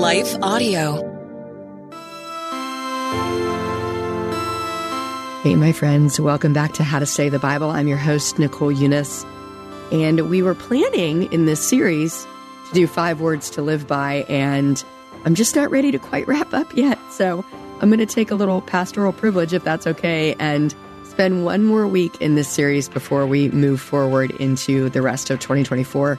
Life Audio. Hey, my friends, welcome back to How to Study the Bible. I'm your host, Nicole Unice. And we were planning in this series to do five words to live by, and I'm just not ready to quite wrap up yet. So I'm going to take a little pastoral privilege, if that's okay, and spend one more week in this series before we move forward into the rest of 2024.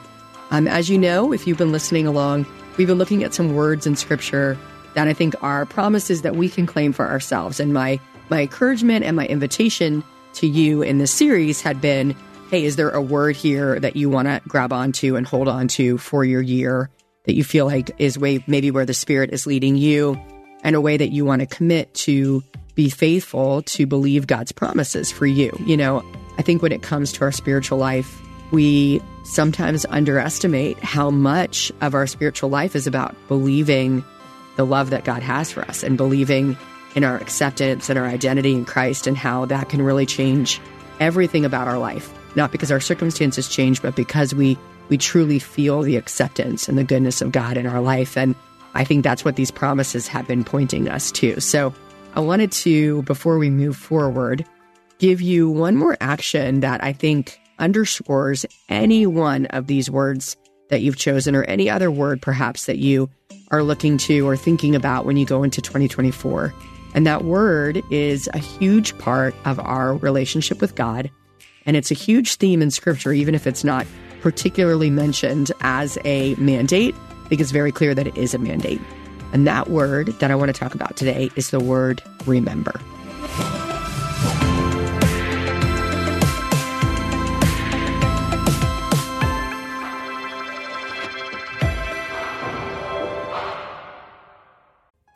Um, as you know, if you've been listening along, we've been looking at some words in scripture that I think are promises that we can claim for ourselves. And my my encouragement and my invitation to you in this series had been hey, is there a word here that you want to grab onto and hold on to for your year that you feel like is way maybe where the Spirit is leading you and a way that you want to commit to be faithful to believe God's promises for you? You know, I think when it comes to our spiritual life, we sometimes underestimate how much of our spiritual life is about believing the love that God has for us and believing in our acceptance and our identity in Christ and how that can really change everything about our life. Not because our circumstances change, but because we we truly feel the acceptance and the goodness of God in our life. And I think that's what these promises have been pointing us to. So I wanted to, before we move forward, give you one more action that I think underscores any one of these words that you've chosen or any other word perhaps that you are looking to or thinking about when you go into 2024. And that word is a huge part of our relationship with God. And it's a huge theme in scripture, even if it's not particularly mentioned as a mandate. I think it's very clear that it is a mandate. And that word that I want to talk about today is the word remember.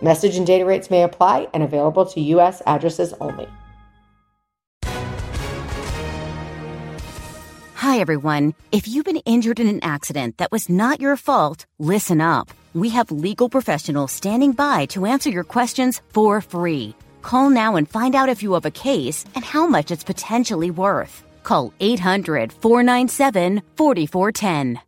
Message and data rates may apply and available to U.S. addresses only. Hi, everyone. If you've been injured in an accident that was not your fault, listen up. We have legal professionals standing by to answer your questions for free. Call now and find out if you have a case and how much it's potentially worth. Call 800 497 4410.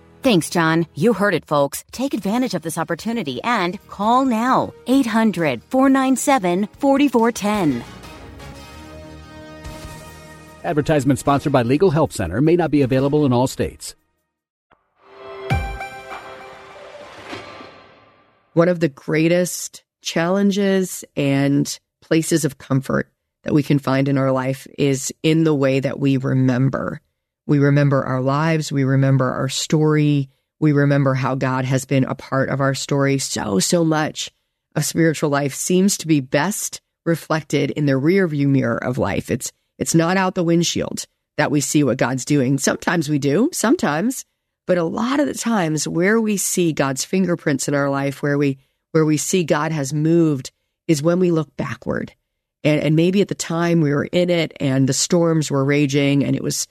Thanks, John. You heard it, folks. Take advantage of this opportunity and call now 800 497 4410. Advertisement sponsored by Legal Help Center may not be available in all states. One of the greatest challenges and places of comfort that we can find in our life is in the way that we remember. We remember our lives. We remember our story. We remember how God has been a part of our story. So, so much of spiritual life seems to be best reflected in the rear view mirror of life. It's, it's not out the windshield that we see what God's doing. Sometimes we do, sometimes, but a lot of the times where we see God's fingerprints in our life, where we, where we see God has moved is when we look backward. And, and maybe at the time we were in it and the storms were raging and it was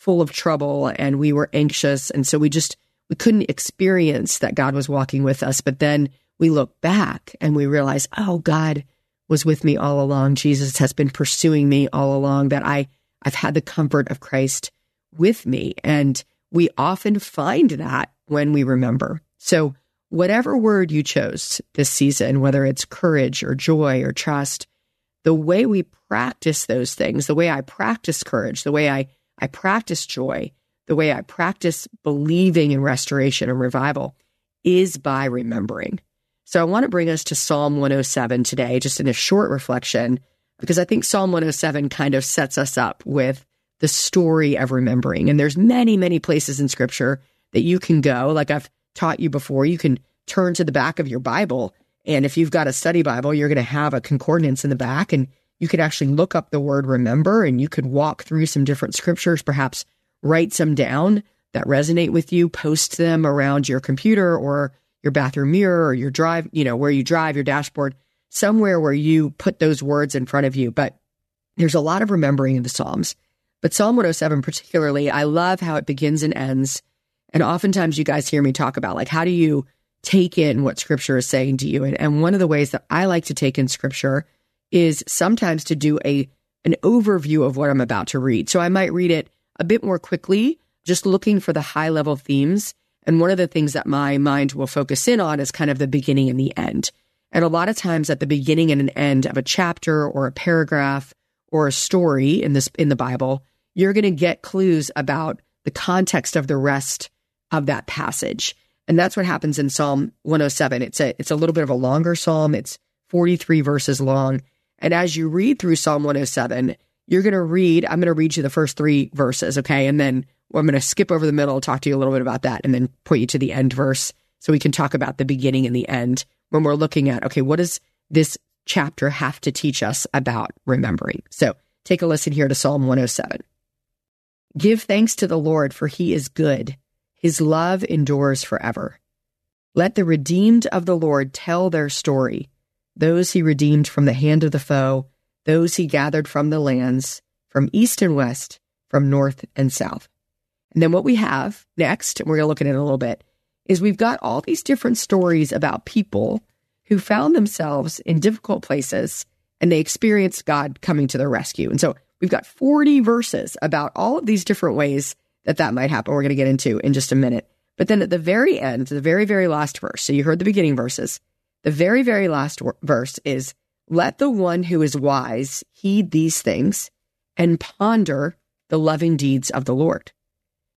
full of trouble and we were anxious. And so we just, we couldn't experience that God was walking with us. But then we look back and we realize, oh, God was with me all along. Jesus has been pursuing me all along, that I, I've had the comfort of Christ with me. And we often find that when we remember. So, whatever word you chose this season, whether it's courage or joy or trust, the way we practice those things, the way I practice courage, the way I, I practice joy, the way I practice believing in restoration and revival is by remembering. So I want to bring us to Psalm 107 today, just in a short reflection, because I think Psalm 107 kind of sets us up with the story of remembering. And there's many, many places in scripture that you can go. Like I've taught you before, you can turn to the back of your Bible and if you've got a study Bible, you're going to have a concordance in the back and you could actually look up the word remember and you could walk through some different scriptures, perhaps write some down that resonate with you, post them around your computer or your bathroom mirror or your drive, you know, where you drive, your dashboard, somewhere where you put those words in front of you. But there's a lot of remembering in the Psalms. But Psalm 107 particularly, I love how it begins and ends. And oftentimes you guys hear me talk about like, how do you take in what scripture is saying to you. And, and one of the ways that I like to take in scripture is sometimes to do a an overview of what I'm about to read. So I might read it a bit more quickly, just looking for the high level themes. And one of the things that my mind will focus in on is kind of the beginning and the end. And a lot of times at the beginning and an end of a chapter or a paragraph or a story in this in the Bible, you're going to get clues about the context of the rest of that passage. And that's what happens in Psalm 107. It's a it's a little bit of a longer psalm. It's 43 verses long. And as you read through Psalm 107, you're going to read, I'm going to read you the first three verses, okay? And then I'm going to skip over the middle, talk to you a little bit about that, and then point you to the end verse so we can talk about the beginning and the end when we're looking at, okay, what does this chapter have to teach us about remembering? So take a listen here to Psalm 107. Give thanks to the Lord, for he is good his love endures forever. Let the redeemed of the Lord tell their story, those he redeemed from the hand of the foe, those he gathered from the lands, from east and west, from north and south. And then what we have next, and we're going to look at it a little bit, is we've got all these different stories about people who found themselves in difficult places and they experienced God coming to their rescue. And so we've got 40 verses about all of these different ways that that might happen. We're going to get into in just a minute. But then at the very end, the very, very last verse, so you heard the beginning verses, the very, very last verse is, let the one who is wise heed these things and ponder the loving deeds of the Lord.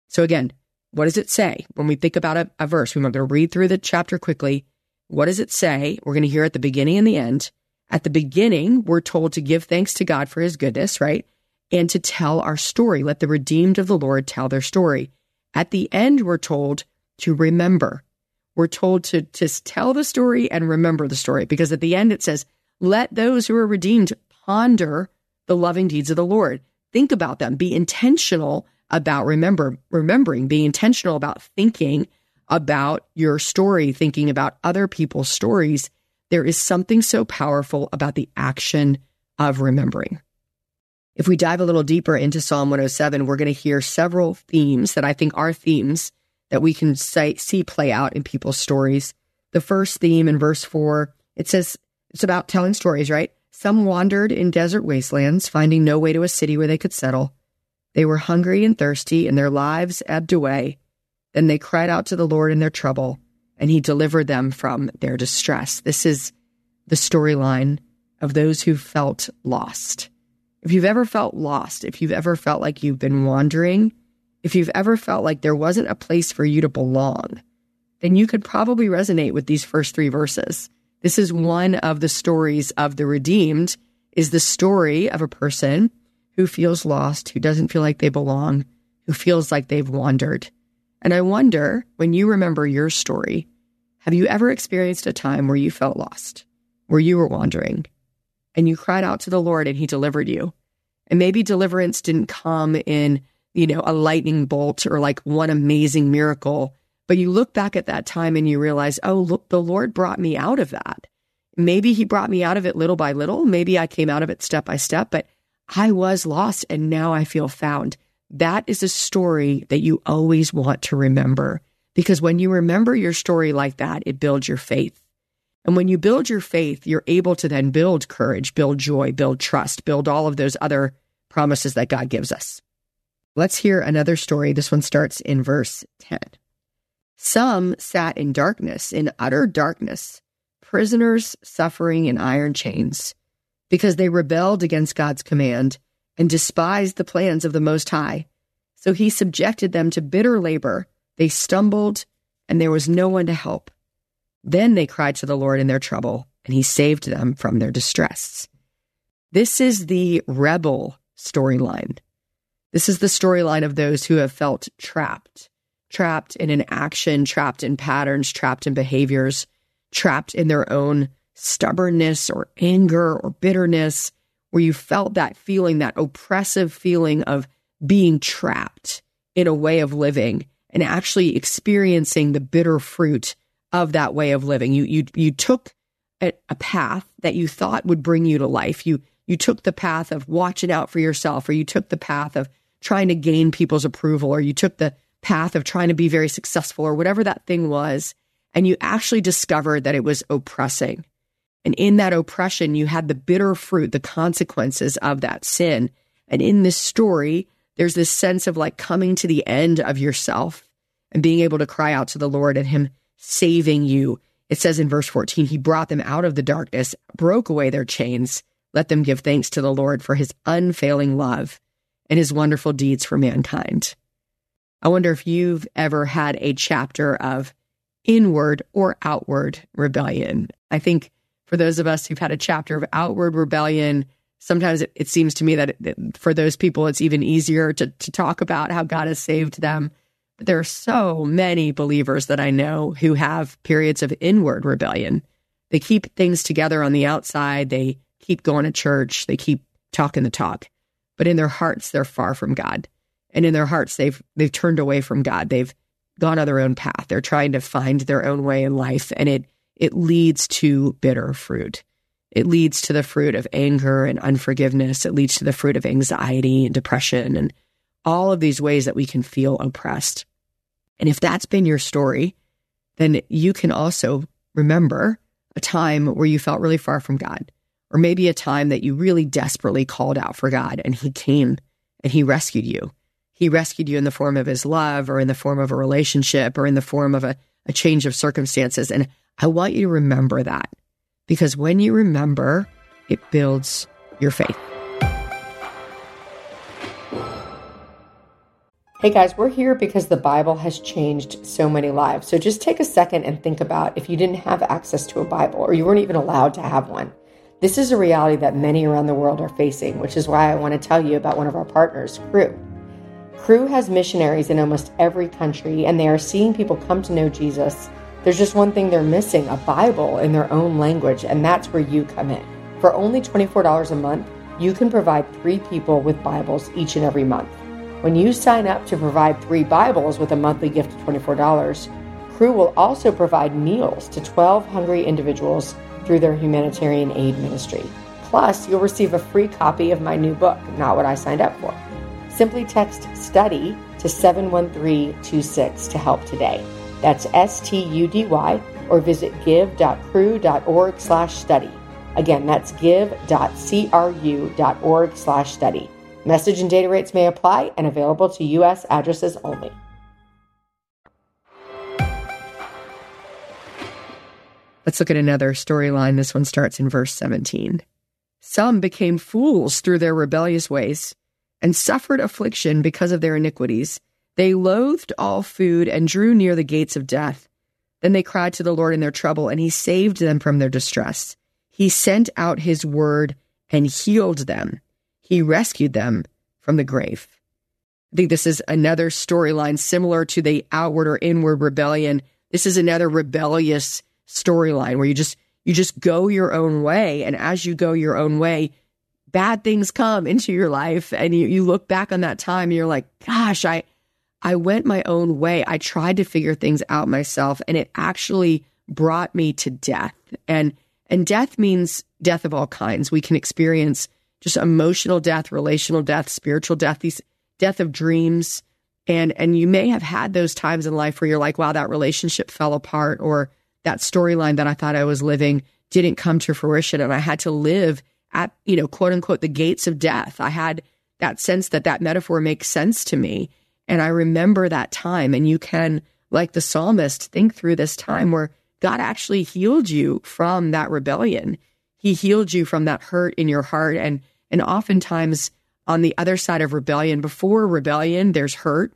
So again, what does it say when we think about a, a verse? We're going to read through the chapter quickly. What does it say? We're going to hear at the beginning and the end. At the beginning, we're told to give thanks to God for his goodness, right? and to tell our story. Let the redeemed of the Lord tell their story. At the end, we're told to remember. We're told to, to tell the story and remember the story because at the end it says, let those who are redeemed ponder the loving deeds of the Lord. Think about them. Be intentional about remember remembering. Be intentional about thinking about your story, thinking about other people's stories. There is something so powerful about the action of remembering. If we dive a little deeper into Psalm 107, we're going to hear several themes that I think are themes that we can see play out in people's stories. The first theme in verse four, it says it's about telling stories, right? Some wandered in desert wastelands, finding no way to a city where they could settle. They were hungry and thirsty, and their lives ebbed away. Then they cried out to the Lord in their trouble, and he delivered them from their distress. This is the storyline of those who felt lost. If you've ever felt lost, if you've ever felt like you've been wandering, if you've ever felt like there wasn't a place for you to belong, then you could probably resonate with these first three verses. This is one of the stories of the redeemed is the story of a person who feels lost, who doesn't feel like they belong, who feels like they've wandered. And I wonder when you remember your story, have you ever experienced a time where you felt lost, where you were wandering, and you cried out to the Lord and he delivered you. And maybe deliverance didn't come in, you know, a lightning bolt or like one amazing miracle, but you look back at that time and you realize, oh, look, the Lord brought me out of that. Maybe he brought me out of it little by little. Maybe I came out of it step by step, but I was lost and now I feel found. That is a story that you always want to remember because when you remember your story like that, it builds your faith. And when you build your faith, you're able to then build courage, build joy, build trust, build all of those other promises that God gives us. Let's hear another story. This one starts in verse 10. Some sat in darkness, in utter darkness, prisoners suffering in iron chains, because they rebelled against God's command and despised the plans of the Most High. So he subjected them to bitter labor. They stumbled, and there was no one to help. Then they cried to the Lord in their trouble, and he saved them from their distress. This is the rebel storyline. This is the storyline of those who have felt trapped, trapped in an action, trapped in patterns, trapped in behaviors, trapped in their own stubbornness or anger or bitterness, where you felt that feeling, that oppressive feeling of being trapped in a way of living and actually experiencing the bitter fruit of that way of living. You you you took a, a path that you thought would bring you to life. You you took the path of watching out for yourself, or you took the path of trying to gain people's approval, or you took the path of trying to be very successful, or whatever that thing was, and you actually discovered that it was oppressing. And in that oppression, you had the bitter fruit, the consequences of that sin. And in this story, there's this sense of like coming to the end of yourself and being able to cry out to the Lord and Him saving you. It says in verse 14, He brought them out of the darkness, broke away their chains. Let them give thanks to the Lord for His unfailing love and his wonderful deeds for mankind. I wonder if you've ever had a chapter of inward or outward rebellion. I think for those of us who've had a chapter of outward rebellion, sometimes it, it seems to me that it, for those people, it's even easier to, to talk about how God has saved them. But there are so many believers that I know who have periods of inward rebellion. They keep things together on the outside, they keep going to church, they keep talking the talk but in their hearts they're far from God. And in their hearts they've they've turned away from God. They've gone on their own path. They're trying to find their own way in life and it it leads to bitter fruit. It leads to the fruit of anger and unforgiveness. It leads to the fruit of anxiety and depression and all of these ways that we can feel oppressed. And if that's been your story, then you can also remember a time where you felt really far from God or maybe a time that you really desperately called out for God and He came and He rescued you. He rescued you in the form of His love or in the form of a relationship or in the form of a, a change of circumstances. And I want you to remember that because when you remember, it builds your faith. Hey guys, we're here because the Bible has changed so many lives. So just take a second and think about if you didn't have access to a Bible or you weren't even allowed to have one. This is a reality that many around the world are facing, which is why I want to tell you about one of our partners, Cru. Cru has missionaries in almost every country, and they are seeing people come to know Jesus. There's just one thing they're missing a Bible in their own language, and that's where you come in. For only $24 a month, you can provide three people with Bibles each and every month. When you sign up to provide three Bibles with a monthly gift of $24, Cru will also provide meals to 12 hungry individuals through their humanitarian aid ministry. Plus, you'll receive a free copy of my new book, Not What I Signed Up For. Simply text STUDY to 71326 to help today. That's S-T-U-D-Y or visit give.cru.org slash study. Again, that's give.cru.org slash study. Message and data rates may apply and available to U.S. addresses only. Let's look at another storyline. This one starts in verse 17. Some became fools through their rebellious ways and suffered affliction because of their iniquities. They loathed all food and drew near the gates of death. Then they cried to the Lord in their trouble, and he saved them from their distress. He sent out his word and healed them. He rescued them from the grave. I think this is another storyline similar to the outward or inward rebellion. This is another rebellious storyline where you just you just go your own way. And as you go your own way bad things come into your life. And you, you look back on that time and you're like gosh i i went my own way. I tried to figure things out myself and it actually brought me to death. And and death means death of all kinds. We can experience just emotional death relational death spiritual death these death of dreams. And and you may have had those times in life where you're like wow that relationship fell apart or that storyline that I thought I was living didn't come to fruition and I had to live at, you know, quote unquote, the gates of death. I had that sense that that metaphor makes sense to me. And I remember that time. And you can, like the psalmist, think through this time where God actually healed you from that rebellion. He healed you from that hurt in your heart. And, and oftentimes on the other side of rebellion, before rebellion, there's hurt.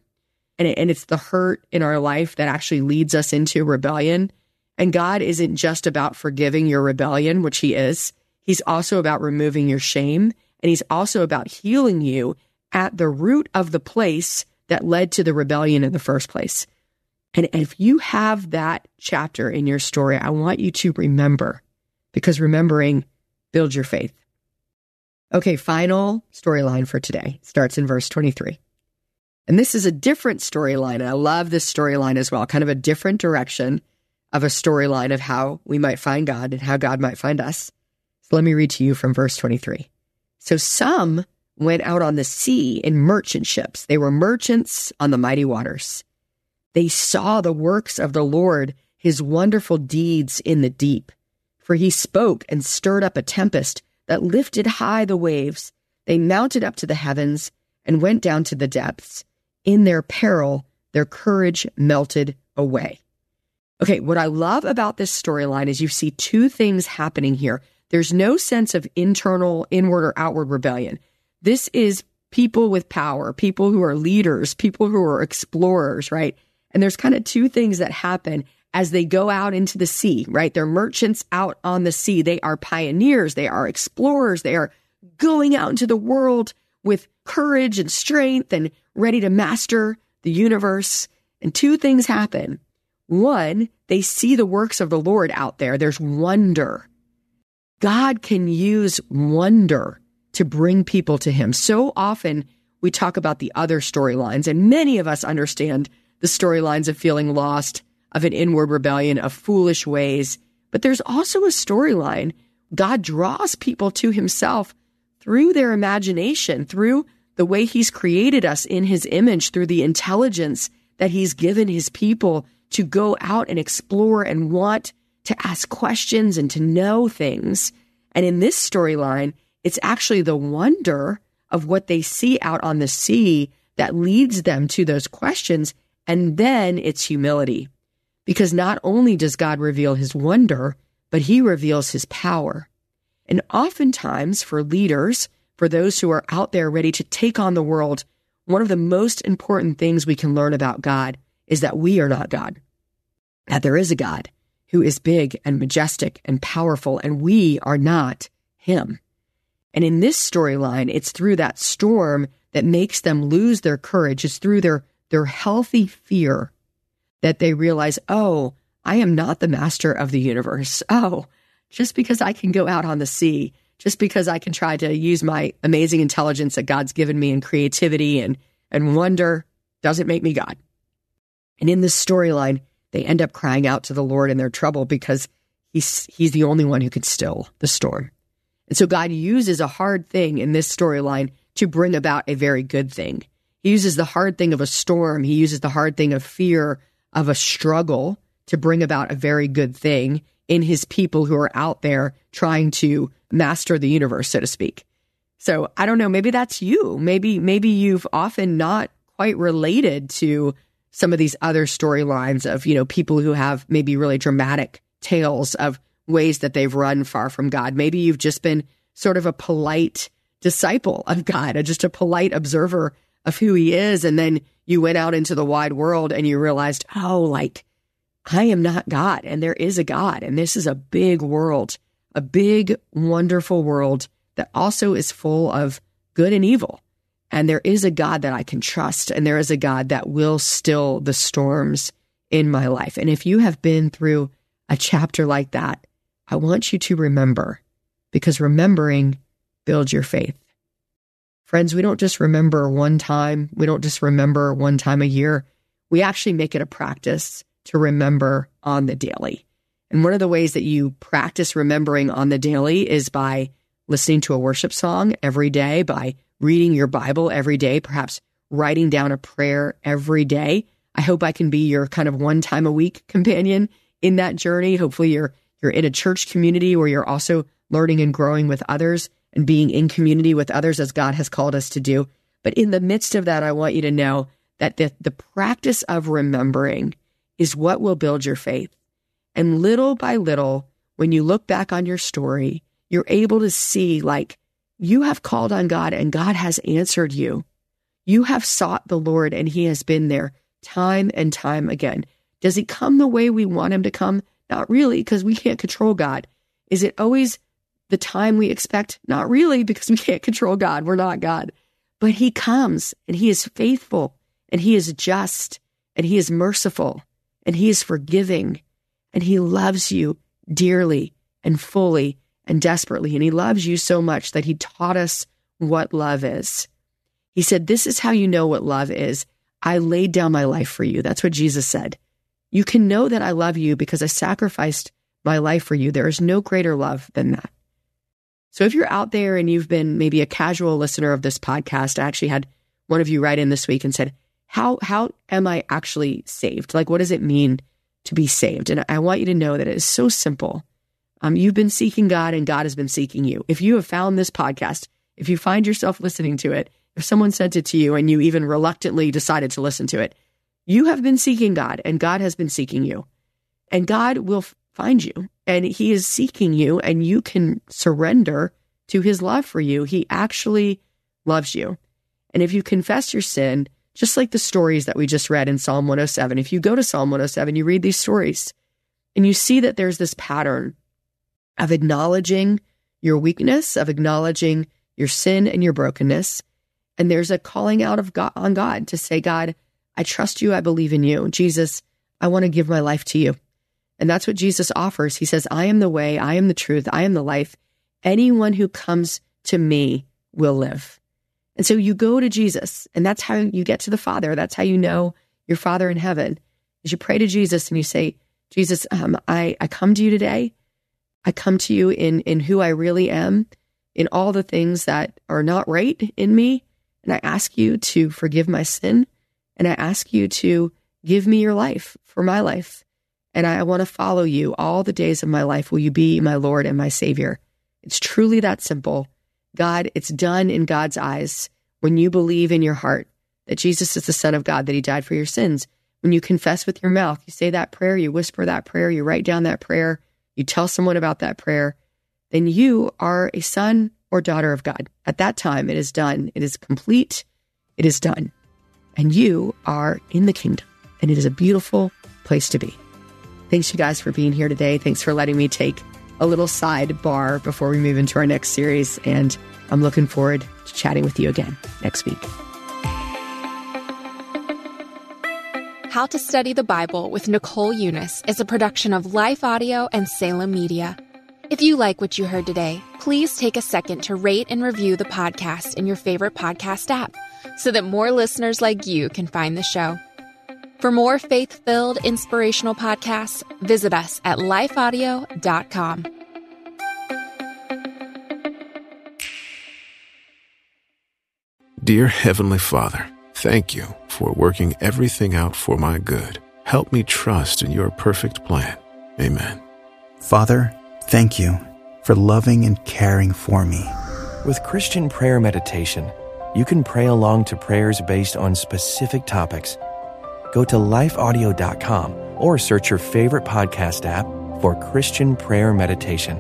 And, it, and it's the hurt in our life that actually leads us into rebellion. And God isn't just about forgiving your rebellion, which He is. He's also about removing your shame. And He's also about healing you at the root of the place that led to the rebellion in the first place. And if you have that chapter in your story, I want you to remember because remembering builds your faith. Okay, final storyline for today starts in verse 23. And this is a different storyline. And I love this storyline as well, kind of a different direction of a storyline of how we might find God and how God might find us. So let me read to you from verse 23. So some went out on the sea in merchant ships. They were merchants on the mighty waters. They saw the works of the Lord, his wonderful deeds in the deep. For he spoke and stirred up a tempest that lifted high the waves. They mounted up to the heavens and went down to the depths. In their peril, their courage melted away. Okay, what I love about this storyline is you see two things happening here. There's no sense of internal, inward, or outward rebellion. This is people with power, people who are leaders, people who are explorers, right? And there's kind of two things that happen as they go out into the sea, right? They're merchants out on the sea. They are pioneers. They are explorers. They are going out into the world with courage and strength and ready to master the universe. And two things happen. One, they see the works of the Lord out there. There's wonder. God can use wonder to bring people to him. So often we talk about the other storylines, and many of us understand the storylines of feeling lost, of an inward rebellion, of foolish ways. But there's also a storyline. God draws people to himself through their imagination, through the way he's created us in his image, through the intelligence that he's given his people to go out and explore and want to ask questions and to know things. And in this storyline, it's actually the wonder of what they see out on the sea that leads them to those questions. And then it's humility. Because not only does God reveal his wonder, but he reveals his power. And oftentimes for leaders, for those who are out there ready to take on the world, one of the most important things we can learn about God is that we are not God. That there is a God who is big and majestic and powerful, and we are not him. And in this storyline, it's through that storm that makes them lose their courage. It's through their, their healthy fear that they realize, oh, I am not the master of the universe. Oh, just because I can go out on the sea, just because I can try to use my amazing intelligence that God's given me and creativity and, and wonder doesn't make me God. And in this storyline, they end up crying out to the Lord in their trouble because he's, he's the only one who can still the storm. And so God uses a hard thing in this storyline to bring about a very good thing. He uses the hard thing of a storm. He uses the hard thing of fear, of a struggle to bring about a very good thing in his people who are out there trying to master the universe, so to speak. So I don't know, maybe that's you. Maybe, maybe you've often not quite related to some of these other storylines of, you know, people who have maybe really dramatic tales of ways that they've run far from God. Maybe you've just been sort of a polite disciple of God, just a polite observer of who he is. And then you went out into the wide world and you realized, oh, like I am not God and there is a God. And this is a big world, a big, wonderful world that also is full of good and evil. And there is a God that I can trust. And there is a God that will still the storms in my life. And if you have been through a chapter like that, I want you to remember because remembering builds your faith. Friends, we don't just remember one time. We don't just remember one time a year. We actually make it a practice to remember on the daily. And one of the ways that you practice remembering on the daily is by listening to a worship song every day, by reading your Bible every day, perhaps writing down a prayer every day. I hope I can be your kind of one time a week companion in that journey. Hopefully you're you're in a church community where you're also learning and growing with others and being in community with others as God has called us to do. But in the midst of that, I want you to know that the, the practice of remembering is what will build your faith. And little by little, when you look back on your story, you're able to see like you have called on God and God has answered you. You have sought the Lord and he has been there time and time again. Does he come the way we want him to come? Not really, because we can't control God. Is it always the time we expect? Not really, because we can't control God. We're not God. But he comes and he is faithful and he is just and he is merciful and he is forgiving and he loves you dearly and fully and desperately. And he loves you so much that he taught us what love is. He said, This is how you know what love is. I laid down my life for you. That's what Jesus said. You can know that I love you because I sacrificed my life for you. There is no greater love than that. So if you're out there and you've been maybe a casual listener of this podcast, I actually had one of you write in this week and said, how, how am I actually saved? Like, what does it mean to be saved? And I want you to know that it is so simple. Um, you've been seeking God and God has been seeking you. If you have found this podcast, if you find yourself listening to it, if someone sent it to you and you even reluctantly decided to listen to it, you have been seeking God and God has been seeking you. And God will find you and He is seeking you and you can surrender to His love for you. He actually loves you. And if you confess your sin, just like the stories that we just read in Psalm 107, if you go to Psalm 107, you read these stories and you see that there's this pattern of acknowledging your weakness, of acknowledging your sin and your brokenness. And there's a calling out of God on God to say, God, I trust you. I believe in you. Jesus, I want to give my life to you. And that's what Jesus offers. He says, I am the way, I am the truth, I am the life. Anyone who comes to me will live. And so you go to Jesus, and that's how you get to the Father. That's how you know your Father in heaven. Is you pray to Jesus and you say, Jesus, um, I, I come to you today. I come to you in, in who I really am, in all the things that are not right in me. And I ask you to forgive my sin. And I ask you to give me your life for my life. And I want to follow you all the days of my life. Will you be my Lord and my Savior? It's truly that simple. God, it's done in God's eyes when you believe in your heart that Jesus is the Son of God, that He died for your sins. When you confess with your mouth, you say that prayer, you whisper that prayer, you write down that prayer, you tell someone about that prayer, then you are a son or daughter of God. At that time, it is done. It is complete. It is done. And you are in the kingdom. And it is a beautiful place to be. Thanks, you guys, for being here today. Thanks for letting me take a little sidebar before we move into our next series. And I'm looking forward to chatting with you again next week. How to Study the Bible with Nicole Unice is a production of Life Audio and Salem Media. If you like what you heard today, please take a second to rate and review the podcast in your favorite podcast app so that more listeners like you can find the show. For more faith filled, inspirational podcasts, visit us at lifeaudio.com. Dear Heavenly Father, thank you for working everything out for my good. Help me trust in your perfect plan. Amen. Father, thank you for loving and caring for me. With Christian prayer meditation, you can pray along to prayers based on specific topics. Go to lifeaudio.com or search your favorite podcast app for Christian prayer meditation.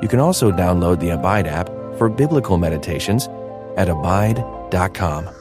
You can also download the Abide app for biblical meditations at abide.com.